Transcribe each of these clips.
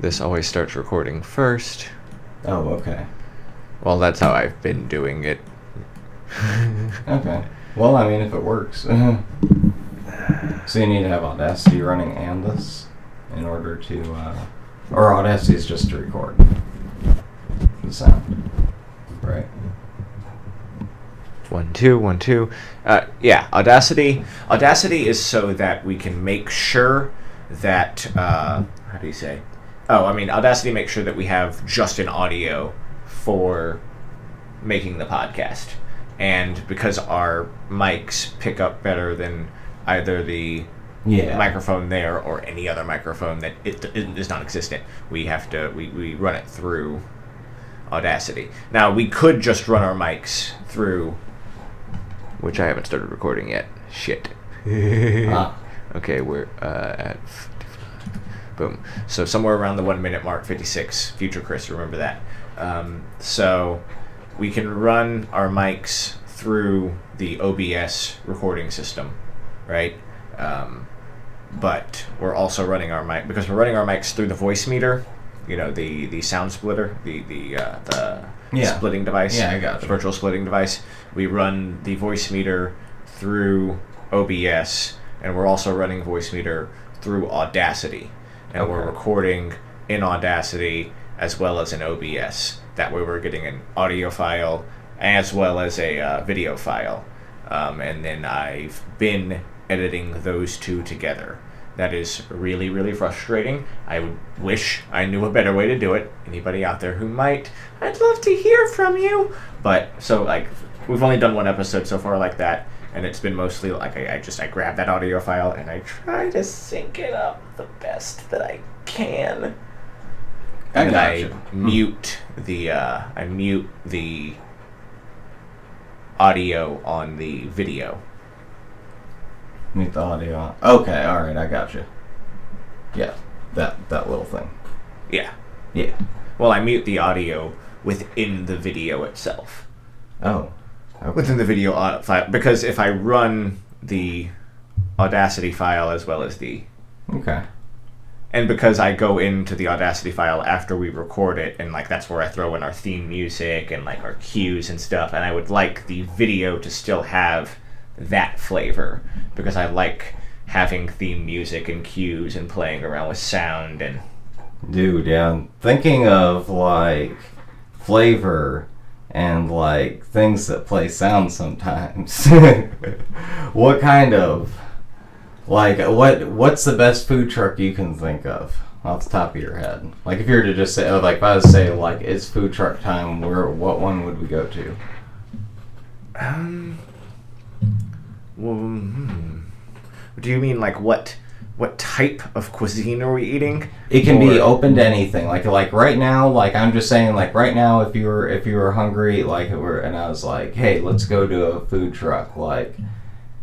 this always starts recording first. Oh, okay. Well, that's how I've been doing it. Okay. Well, I mean, if it works. so you need to have Audacity running and this in order to, uh, or Audacity is just to record the sound, right? One two one two. Uh, yeah, Audacity. Audacity is so that we can make sure that uh, how do you say? Oh, I mean Audacity makes sure that we have just an audio for making the podcast, and because our mics pick up better than either the Yeah. microphone there or any other microphone that it, it is non-existent. We have to we, we run it through Audacity. Now we could just run our mics through, which I haven't started recording yet. Shit. Ah. Okay, we're uh, at 55. Boom. So somewhere around the one minute mark, 56. Future Chris, remember that. Um, so we can run our mics through the OBS recording system, right? Um, but we're also running our mic because we're running our mics through the Voicemeeter. You know the the sound splitter, the the uh, the Yeah. splitting device. Yeah, I got the virtual splitting device. We run the Voicemeeter through OBS, and we're also running Voicemeeter through Audacity, and we're recording in Audacity as well as in OBS. That way, we're getting an audio file as well as a uh, video file, um, and then I've been editing those two together. That is really, really frustrating. I would wish I knew a better way to do it. Anybody out there who might, I'd love to hear from you. But so like, we've only done one episode so far like that, and it's been mostly like I, I just I grab that audio file and I try to sync it up the best that I can. I And I you. mute the uh, I mute the audio on the video. Mute the audio on. Okay, alright, I got you. Yeah, that, that little thing. Yeah. Yeah. Well, I mute the audio within the video itself. Oh. Okay. Within the video au- file, because if I run the Audacity file as well as the, Okay. and because I go into the Audacity file after we record it, and like that's where I throw in our theme music and like our cues and stuff, and I would like the video to still have that flavor because I like having theme music and cues and playing around with sound and Dude, yeah. I'm thinking of like flavor and like things that play sound sometimes. what kind of like what what's the best food truck you can think of off the top of your head? Like if you were to just say like if I was to say like it's food truck time, where what one would we go to? Um. Well, hmm. Do you mean like what? What type of cuisine are we eating? It can be open to anything. Like like right now, like I'm just saying, like right now, if you were if you were hungry, like it were, and I was like, hey, let's go to a food truck. Like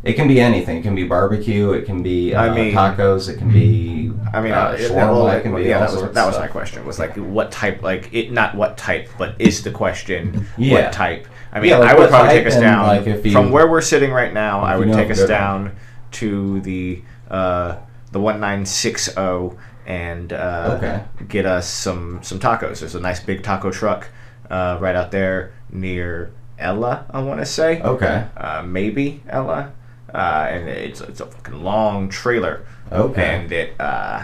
it can be anything. It can be barbecue. It can be uh, I mean- tacos. It can be. I mean, uh, shawarma. it can be yeah, that was that was my question. Was like what type? Like it, not what type, but is the question Yeah. what type? I mean, Yeah, like I would probably take us down like, you- from where we're sitting right now. I would take us down to the uh, the one nine six zero and uh, Okay. get us some some tacos. There's a nice big taco truck uh, right out there near Ella. I want to say Okay. uh, maybe Ella, uh, and it's it's a fucking long trailer. Okay. And it, uh,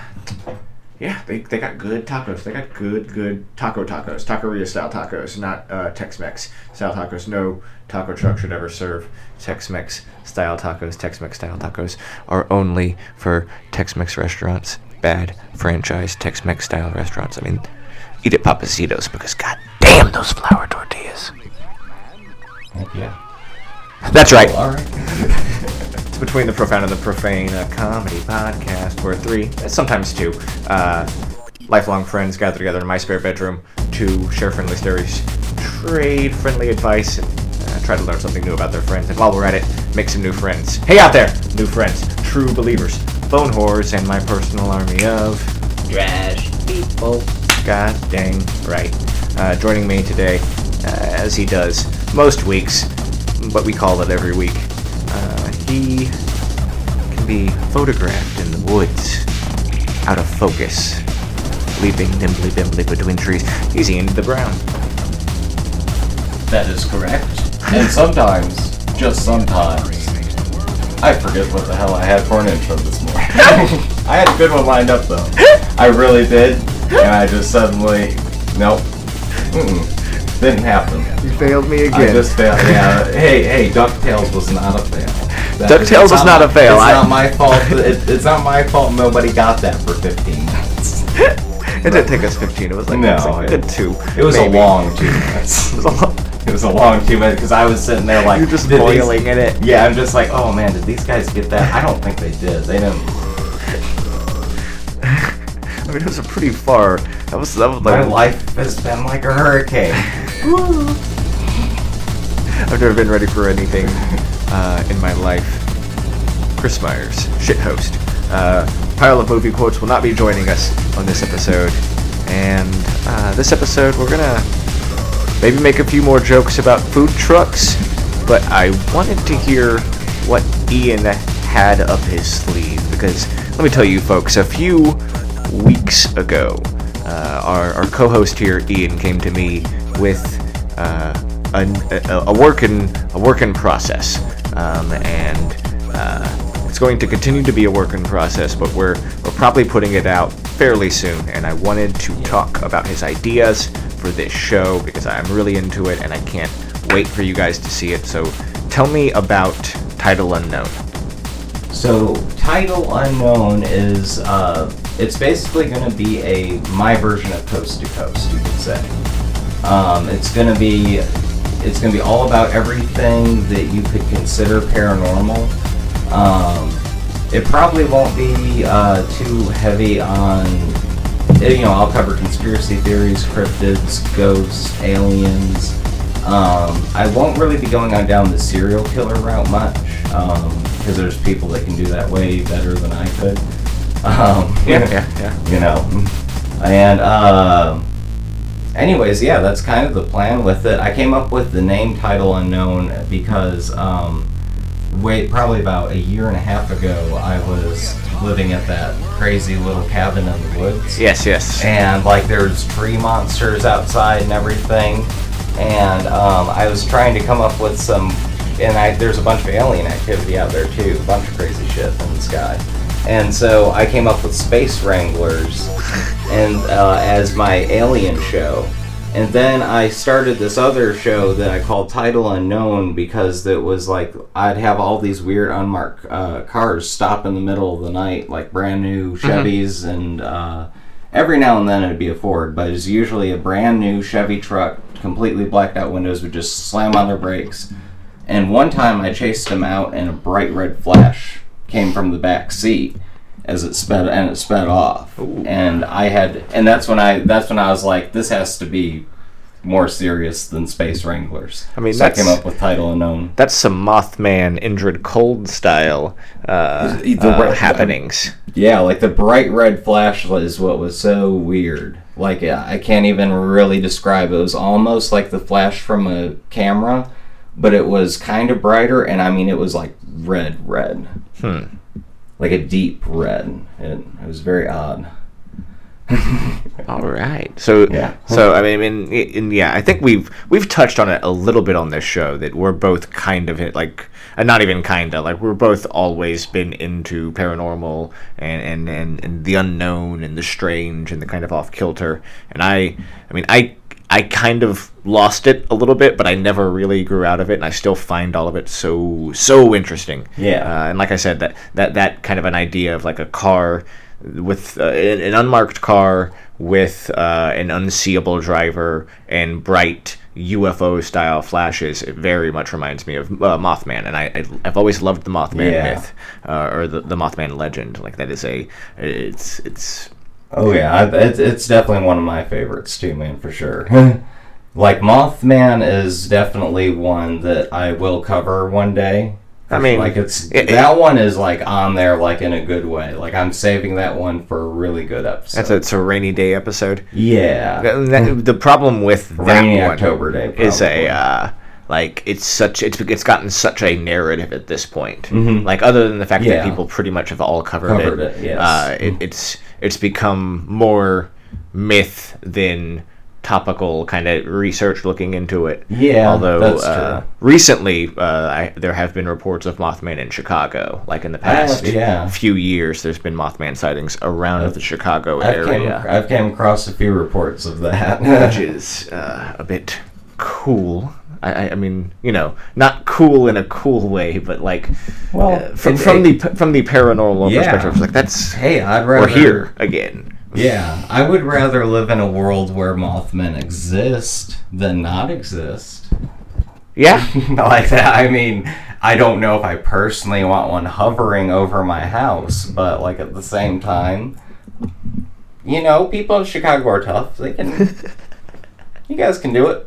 yeah, they, they got good tacos. They got good good taco tacos, taqueria style tacos, not uh, Tex-Mex style tacos. No taco truck should ever serve Tex-Mex style tacos. Tex-Mex style tacos are only for Tex-Mex restaurants. Bad franchise Tex-Mex style restaurants. I mean, eat at Pappasito's because god damn those flour tortillas. Yeah. That's right. All right. It's between the profound and the profane, a comedy podcast where three, sometimes two, uh, lifelong friends gather together in my spare bedroom to share friendly stories, trade friendly advice, and uh, try to learn something new about their friends. And while we're at it, make some new friends. Hey out there, new friends, true believers, bone whores, and my personal army of trash people. God dang right. Uh, joining me today, uh, as he does most weeks, but we call it every week. He can be photographed in the woods, out of focus, leaping nimbly bimbly between trees. He's into the ground. That is correct. And sometimes, just sometimes, I forget what the hell I had for an intro this morning. I had a good one lined up though. I really did, and I just suddenly, nope, Mm-mm. didn't happen. You failed me again. I just failed. Yeah. Hey, hey, Ducktales was not a fail. That- DuckTales was not a fail. It's I- not my fault. It, it's not my fault. Nobody got that for 15 minutes. It didn't take us 15. It was like, No, it was like it- two. It was maybe. a long two minutes. It was a long. It was a long two minutes because I was sitting there like You're just did these- boiling in it. Yeah, I'm just like, oh man, did these guys get that? I don't think they did. They didn't. I mean, it was a pretty far. That was that was like My life has been like a hurricane. I've never been ready for anything uh, in my life. Chris Myers, shit host. Uh, Pile of movie quotes will not be joining us on this episode, and uh, this episode we're gonna maybe make a few more jokes about food trucks. But I wanted to hear what Ian had up his sleeve because let me tell you, folks, a few weeks ago, uh, our, our co-host here, Ian, came to me with uh, a, a, a work in a work in process, um, and uh, it's going to continue to be a work in process. But we're we're probably putting it out fairly soon, and I wanted to talk about his ideas for this show because I'm really into it, and I can't wait for you guys to see it. So, tell me about Title Unknown. So, title unknown is uh, it's basically going to be a my version of Coast to Coast, you could say. Um, it's going to be it's going to be all about everything that you could consider paranormal. Um, it probably won't be uh, too heavy on eh, you know I'll cover conspiracy theories, cryptids, ghosts, aliens. Um, I won't really be going on down the serial killer route much because there's people that can do that way better than I could. Um, Yeah, yeah, yeah. you know. And uh, anyways, yeah, that's kind of the plan with it. I came up with the name title unknown because um, wait, probably about a year and a half ago, I was living at that crazy little cabin in the woods Yes, yes. and like there's tree monsters outside and everything and um, i was trying to come up with some and I, there's a bunch of alien activity out there too a bunch of crazy shit in the sky and so i came up with space wranglers and uh, as my alien show. And then I started this other show that I called Title Unknown because it was like I'd have all these weird unmarked uh, cars stop in the middle of the night, like brand new Chevys, and uh, every now and then it'd be a Ford, but it's usually a brand new Chevy truck, completely blacked out windows, would just slam on their brakes. And one time I chased them out, in a bright red flash came from the back seat as it sped and it sped off. And I had, and that's when I that's when I was like, this has to be more serious than Space Wranglers. I mean, so I came up with title unknown. That's some Mothman, Indrid Cold style uh, The- uh, the- happenings. Yeah, like the bright red flash is what was so weird. Like yeah, I can't even really describe. It was almost like the flash from a camera, but it was kind of brighter, and I mean it was like red, red, Hmm. like a deep red. And it was very odd. All right. So Yeah. So I mean, in, in, yeah, I think we've we've touched on it a little bit on this show that we're both kind of like, uh, not even kind of like we're both always been into paranormal and, and and and the unknown and the strange and the kind of off kilter. And I, I mean, I. I kind of lost it a little bit, but I never really grew out of it, and I still find all of it so so interesting. Yeah. Uh, and like I said, that that that kind of an idea of like a car with uh, an an unmarked car with uh, an unseeable driver and bright UFO style flashes. It very much reminds me of uh, Mothman, and I, I I've always loved the Mothman Yeah. myth uh, or the, the Mothman legend. Like that is a it's it's Oh yeah, I, it's, it's definitely one of my favorites too, man, for sure. like Mothman is definitely one that I will cover one day. I mean, like it's it- that one is like on there like in a good way. Like I'm saving that one for a really good episode. that's a, it's a rainy day episode. yeah. That- that- the problem with that Rainy one October day, is a uh, like it's such it's it's gotten such a narrative at this point. Mhm. Like other than the fact Yeah. that people pretty much have all covered, Covered it, it, yes. uh, it, it's it's become more myth than topical kind of research looking into it. Yeah, Although uh, recently uh, I, there have been reports of Mothman in Chicago. Like in the past yeah. few years, there's been Mothman sightings around the Chicago I've came, area, I've came across a few reports of that. which is uh, a bit cool. I, I- mean, you know, not cool in a cool way, but like Well, uh, from, it- from it- the from the paranormal Yeah. perspective, like that's hey, I'd rather we're here again. Yeah, I would rather live in a world where Mothmen exist than not exist. Yeah, like that. I mean, I don't know if I personally want one hovering over my house, but like at the same time, you know, people in Chicago are tough. They can. you guys can do it.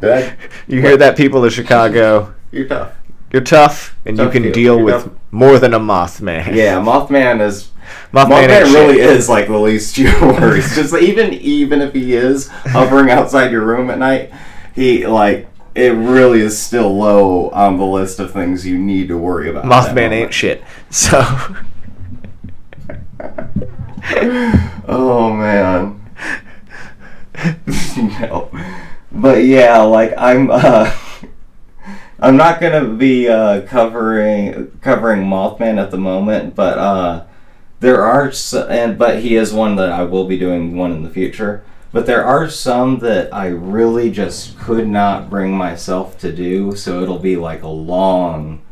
Good. you hear that, people of Chicago? You're tough. You're tough, and Tough you can deal You're with tough. more than a Mothman. Yeah, Mothman is Mothman, Mothman really shit. is like the least you worries. Just even even if he is hovering outside your room at night, he like it really is still low on the list of things you need to worry about. Mothman ain't shit. So Oh man. no. But yeah, like I'm uh I'm not gonna be uh covering covering Mothman at the moment, but uh there are s and but he is one that I will be doing one in the future. But there are some that I really just could not bring myself to do, so it'll be like a long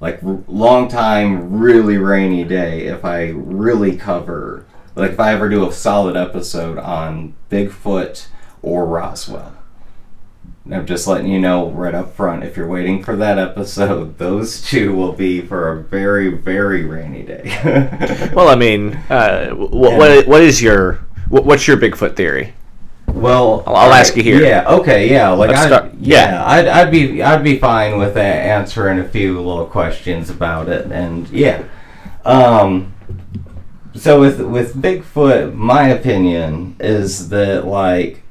like long time really rainy day if I really cover like if I ever do a solid episode on Bigfoot or Roswell. And I'm just letting you know right up front if you're waiting for that episode, those two will be for a very very rainy day. Well, I mean, uh, wh- what what is your wh- what's your Bigfoot theory? Well, I'll- I'll ask you here. Yeah. Okay. Yeah. Like I, yeah, yeah. I'd, I'd be I'd be fine with uh, answering a few little questions about it, and yeah. Um. So with with Bigfoot, my opinion is that like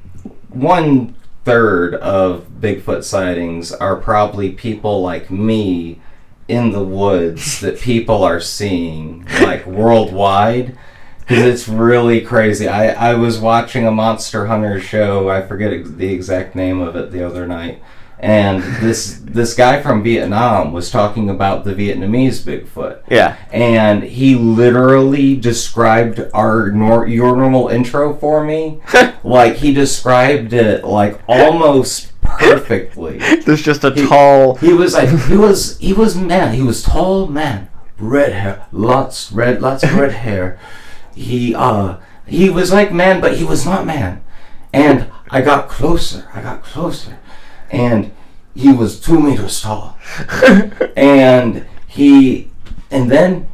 one third of Bigfoot sightings are probably people like me in the woods that people are seeing like worldwide because it's really crazy. I, I was watching a Monster Hunter show. I forget the exact name of it the other night, and this this guy from Vietnam was talking about the Vietnamese Bigfoot, Yeah, and he literally described our nor- your normal intro for me, like he described it like almost perfectly. there's just a tall. He was like he was he was man. He was tall man, red hair, lots red, lots of red hair. He uh he was like man, but he was not man. And I got closer. I got closer, and he was two meters tall. and he and then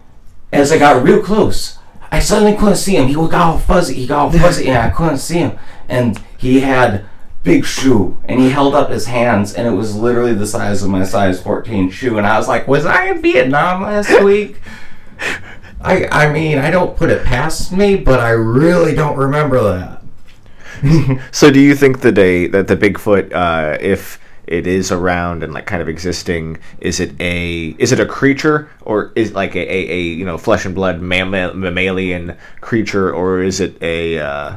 as I got real close, I suddenly couldn't see him. He got all fuzzy. He got all fuzzy, and I couldn't see him. And he had big shoe, and he held up his hands, and it was literally the size of my size 14 shoe. And I was like, "Was I in Vietnam last week?" I I mean, I don't put it past me, but I really don't remember that. So, do you think that a that the Bigfoot, uh, if it is around and like kind of existing, is it a is it a creature or is like a, a, a you know flesh and blood mammal, mammalian creature or is it a uh,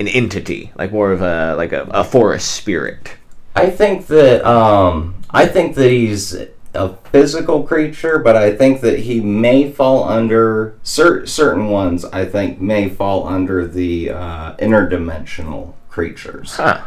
an entity like more of a like a, a forest spirit? I think that um, I think that he's a physical creature, but I think that he may fall under cer- certain ones. I think may fall under the uh, interdimensional creatures, Huh.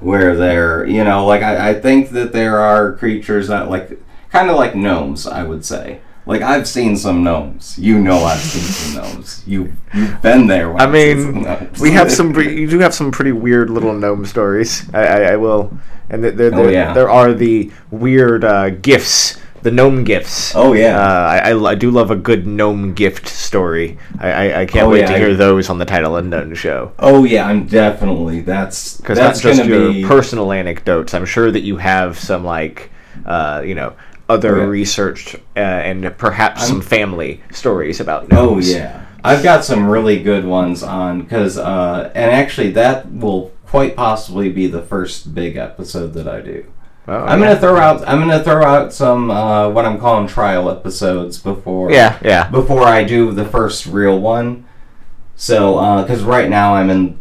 where they're you know like I, I think that there are creatures that like kind of like gnomes. I would say. Like I've seen some gnomes. You know I've seen some gnomes. You you've been there. When I I've mean, we have some. pre- You do have some pretty weird little gnome stories. I, I, I will, and there, there, Oh, yeah. there are the weird uh, gifts, the gnome gifts. Oh, yeah. Uh, I, I, I do love a good gnome gift story. I, I, I can't Oh, wait yeah, to hear those on the Title Unknown show. Oh yeah, I'm definitely that's Because not that's just your be personal anecdotes. I'm sure that you have some like, uh, you know, other researched uh, and perhaps some family stories about Oh yeah, I've got some really good ones on because, uh, and actually that will quite possibly be the first big episode that I do. Oh, I'm yeah. gonna throw out I'm gonna throw out some uh, what I'm calling trial episodes before Yeah, yeah. before I do the first real one. So, because right now I'm in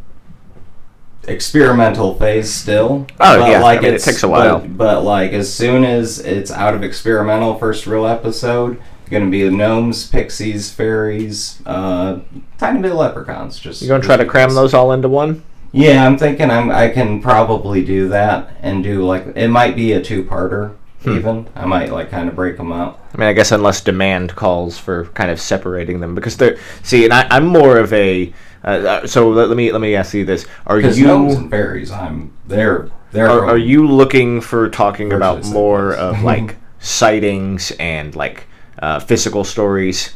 experimental phase still. Oh, but, yeah, like I mean, it takes a while. But, but, like as soon as it's out of experimental, first real episode, going to be the gnomes, pixies, fairies, uh, tiny bit of leprechauns. Just You gonna try to cram those all into one? Yeah, I'm thinking I'm I can probably do that and do like it might be a two-parter Hmm. even. I might like kind of break them up. I mean, I guess unless demand calls for kind of separating them, because they're see, and I, I'm more of a. Uh, uh, so let, let me let me ask you this: Are you gnomes and fairies, I'm they're they're are, are you looking for talking about more of like sightings and like uh, physical stories?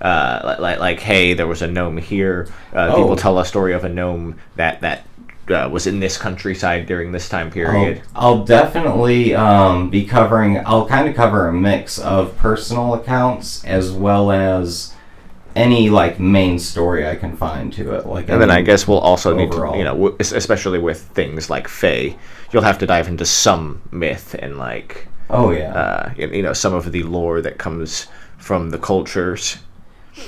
Uh, like, like, like, hey, there was a gnome here. Uh, Oh. People tell a story of a gnome that that uh, was in this countryside during this time period. I'll, I'll definitely um, be covering. I'll kind of cover a mix of personal accounts as well as any like main story I can find to it. Like, And then I guess we'll also need to, overall. you know, w- especially with things like Fae, you'll have to dive into some myth and like, Oh yeah, uh, you know, some of the lore that comes from the cultures.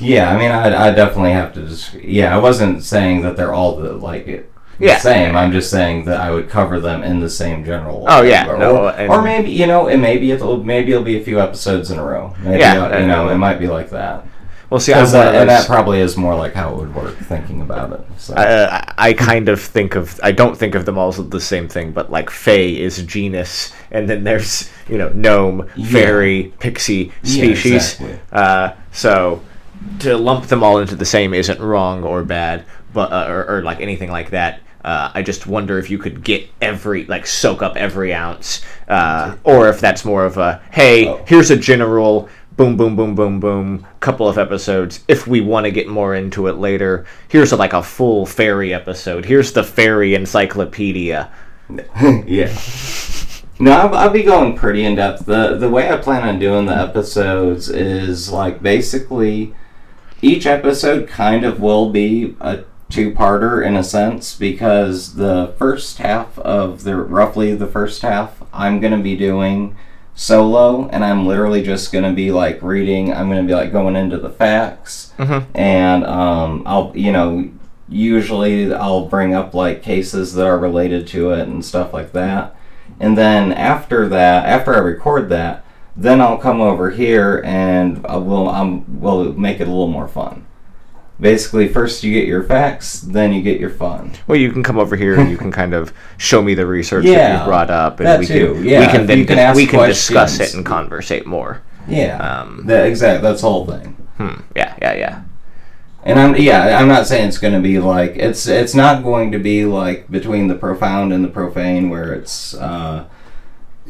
yeah. I mean, I, I definitely have to. Just, yeah, I wasn't saying that they're all the like it. the Yeah. same. I'm just saying that I would cover them in the same general. Oh, yeah, or, no, and- or maybe you know, it maybe it'll maybe it'll be a few episodes in a row. Maybe, Yeah, you know, it might be like that. Well, see, that, and that probably is more like how it would work. Thinking about it. So. uh, I kind of think of I don't think of them all as the same thing, but like Fae is genus, and then there's you know gnome, Yeah. fairy, pixie Yeah, species. exactly. uh, so to lump them all into the same isn't wrong or bad, but uh, or, or like anything like that. Uh, I just wonder if you could get every like soak up every ounce, uh, or if that's more of a hey, Oh. here's a general boom, boom, boom, boom, boom, couple of episodes. If we want to get more into it later, here's a, like a full fairy episode. Here's the fairy encyclopedia. yeah. No, I'll, I'll be going pretty in depth. the The way I plan on doing the episodes is like basically each episode kind of will be a two parter in a sense because the first half of the roughly the first half I'm gonna be doing solo and I'm literally just gonna be like reading. I'm gonna be like going into the facts mm-hmm. and um, I'll you know usually I'll bring up like cases that are related to it and stuff like that. And then after that, after I record that, then I'll come over here and uh, I will I'm um, will make it a little more fun. Basically, first you get your facts, then you get your fun. Well, you can come over here and you can kind of show me the research that you brought up, and we too. can Yeah, we can then can we can discuss it and conversate more. Yeah, Um, that exact. That's the whole thing. Hmm. Yeah, yeah, yeah. And I'm yeah, I'm not saying it's going to be like it's it's not going to be like between the profound and the profane where it's uh,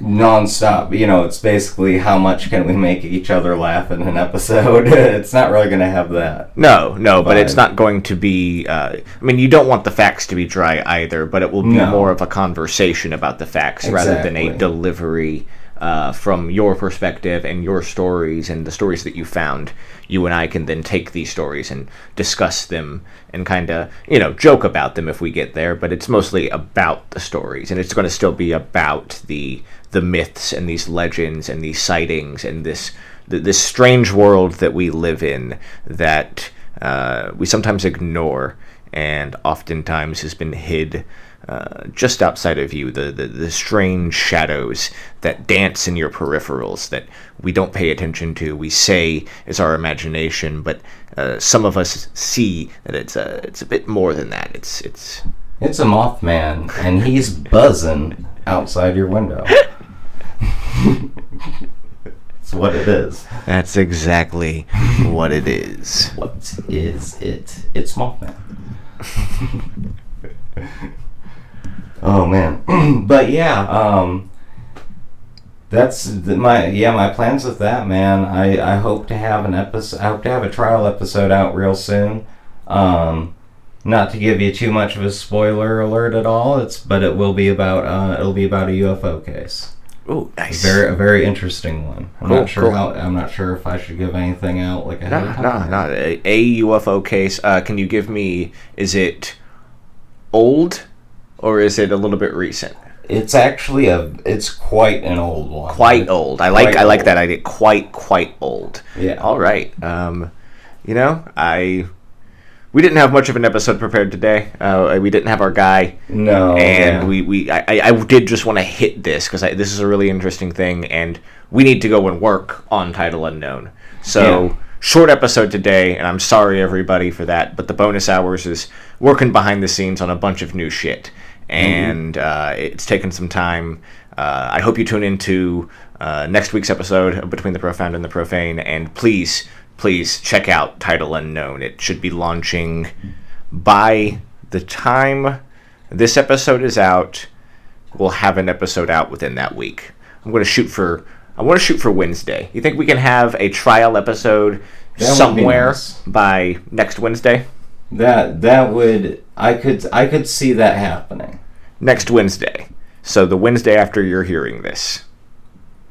nonstop. You know, it's basically how much can we make each other laugh in an episode. it's not really going to have that. No, no, but it's not going to be. Uh, I mean, you don't want the facts to be dry either, but it will be No. more of a conversation about the facts rather than a delivery uh, from your perspective and your stories and the stories that you found. You and I can then take these stories and discuss them and kind of, you know, joke about them if we get there. But it's mostly about the stories, and it's going to still be about the the myths and these legends and these sightings and this th- this strange world that we live in that uh, we sometimes ignore and oftentimes has been hid uh, just outside of you. The, the the strange shadows that dance in your peripherals that we don't pay attention to. We say is our imagination, but uh, some of us see that it's a it's a bit more than that. It's it's It's a Mothman, and he's buzzing outside your window. That's what it is. that's exactly what it is. What is it? It's Mothman. oh man, but yeah, um, that's the, my yeah my plans with that man. I I hope to have an episode. I hope to have a trial episode out real soon. Um, not to give you too much of a spoiler alert at all. It's but it will be about uh, it'll be about a UFO case. Oh, nice. Very a very interesting one. I'm Cool, not sure cool. how. I'm not sure if I should give anything out like ahead no, time. no. A, a UFO case. Uh, can you give me? Is it old, or is it a little bit recent? It's actually a. It's quite an old one. Quite old. I like. I like old. that idea. Quite, quite old. Yeah. All right. Um, you know, I we didn't have much of an episode prepared today. Uh, we didn't have our guy, No. and yeah. we we I, I did just want to hit this because this is a really interesting thing, and we need to go and work on Title Unknown. So. Short episode today, and I'm sorry everybody for that, but the bonus hours is working behind the scenes on a bunch of new shit, and uh, it's taken some time. Uh, I hope you tune into uh, next week's episode of Between the Profound and the Profane, and please, please check out Title Unknown. It should be launching by the time this episode is out. We'll have an episode out within that week. I'm going to shoot for. I want to shoot for Wednesday. You think we can have a trial episode That somewhere nice. by next Wednesday? that that would I could I could see that happening. Next Wednesday. So the Wednesday after you're hearing this.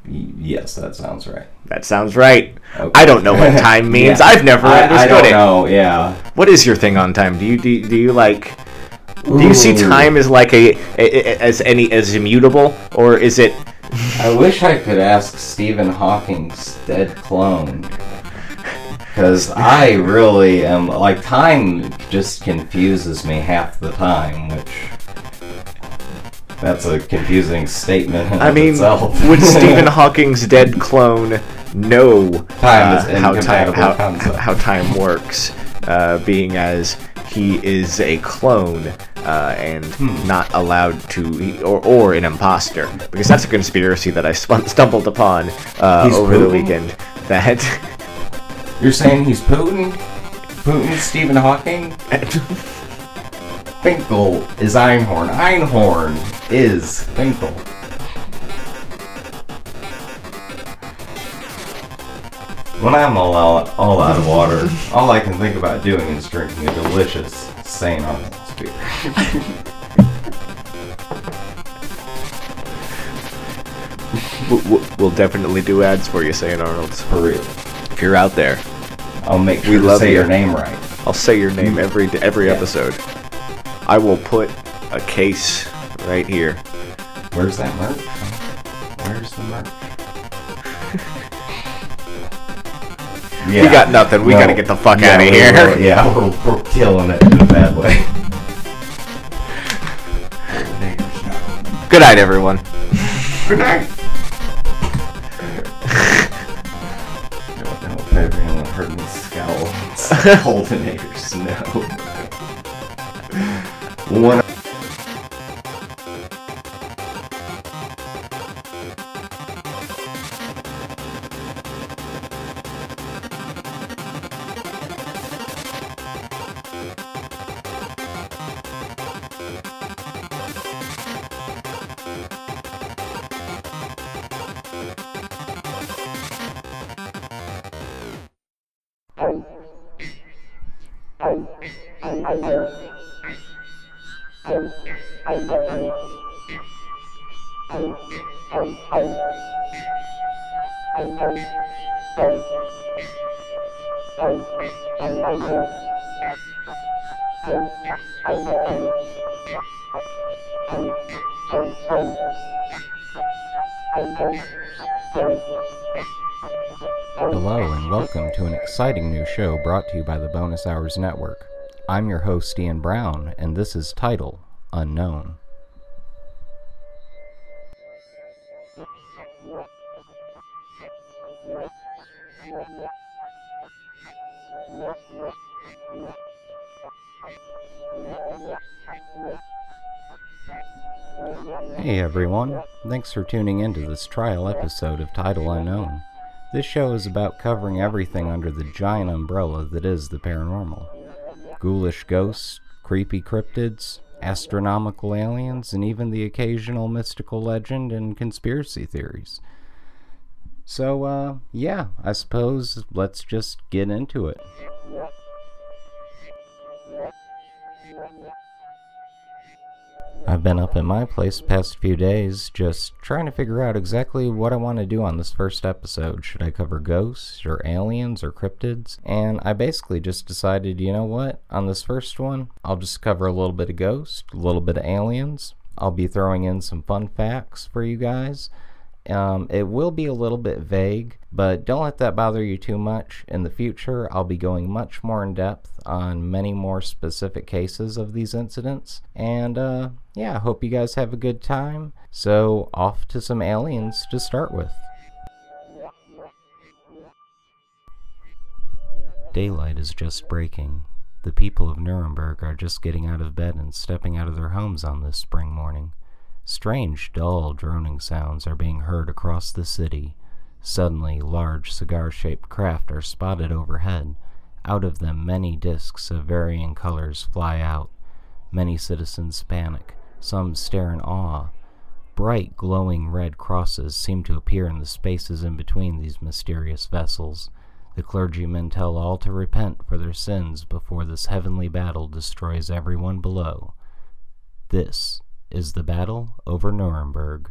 Y- yes, that sounds right. That sounds right. Okay. I don't know what time means. Yeah. I've never I, understood I don't it. know. Yeah. What is your thing on time? Do you do, do you like do you see time as like a, a- as any as immutable or is it I wish I could ask Stephen Hawking's dead clone. Because I really am. Like, time just confuses me half the time, which. That's a confusing statement. I mean, itself. would Stephen Hawking's dead clone know Time is uh, how time how, how time works, uh, being as he is a clone uh, and Hmm. not allowed to, or or an imposter, because that's a conspiracy that I spun, stumbled upon uh, over the weekend. That You're saying he's Putin? Putin Stephen Hawking? Finkel is Einhorn. Einhorn is Finkel. When I'm all out, all out of water, all I can think about doing is drinking a delicious St. Arnold's beer. w- w- we'll definitely do ads for you, Saint Arnold's. For real. If you're out there, I'll make sure We to love say you. your name right. I'll say your name every every Yeah. episode. I will put a case right here. Where's that merch? Where's the merch? We got nothing. We gotta get the fuck yeah, outta we- here. we're- yeah, we're, we're killing it in a bad way. Good night, everyone. Good night. don't know if everyone heard me scowl. Holdenators, no. One. Hello, and welcome to an exciting new show brought to you by the Bonus Hours Network. I'm your host, Ian Brown, and this is Title Unknown. Hey everyone, thanks for tuning in to this trial episode of Title Unknown. This show is about covering everything under the giant umbrella that is the paranormal ghoulish ghosts, creepy cryptids, astronomical aliens, and even the occasional mystical legend and conspiracy theories. So, uh, yeah, I suppose let's just get into it. I've been up at my place past few days just trying to figure out exactly what I want to do on this first episode. Should I cover ghosts or aliens or cryptids? And I basically just decided, you know what? On this first one, I'll just cover a little bit of ghosts, a little bit of aliens. I'll be throwing in some fun facts for you guys. Um, it will be a little bit vague, but don't let that bother you too much. In the future, I'll be going much more in depth on many more specific cases of these incidents. And uh, yeah, I hope you guys have a good time. So, off to some aliens to start with. Daylight is just breaking. The people of Nuremberg are just getting out of bed and stepping out of their homes on this spring morning. Strange, dull, droning sounds are being heard across the city. Suddenly, large cigar shaped craft are spotted overhead. Out of them, many disks of varying colors fly out. Many citizens panic. Some stare in awe. Bright, glowing red crosses seem to appear in the spaces in between these mysterious vessels. The clergymen tell all to repent for their sins before this heavenly battle destroys everyone below. This is the battle over Nuremberg.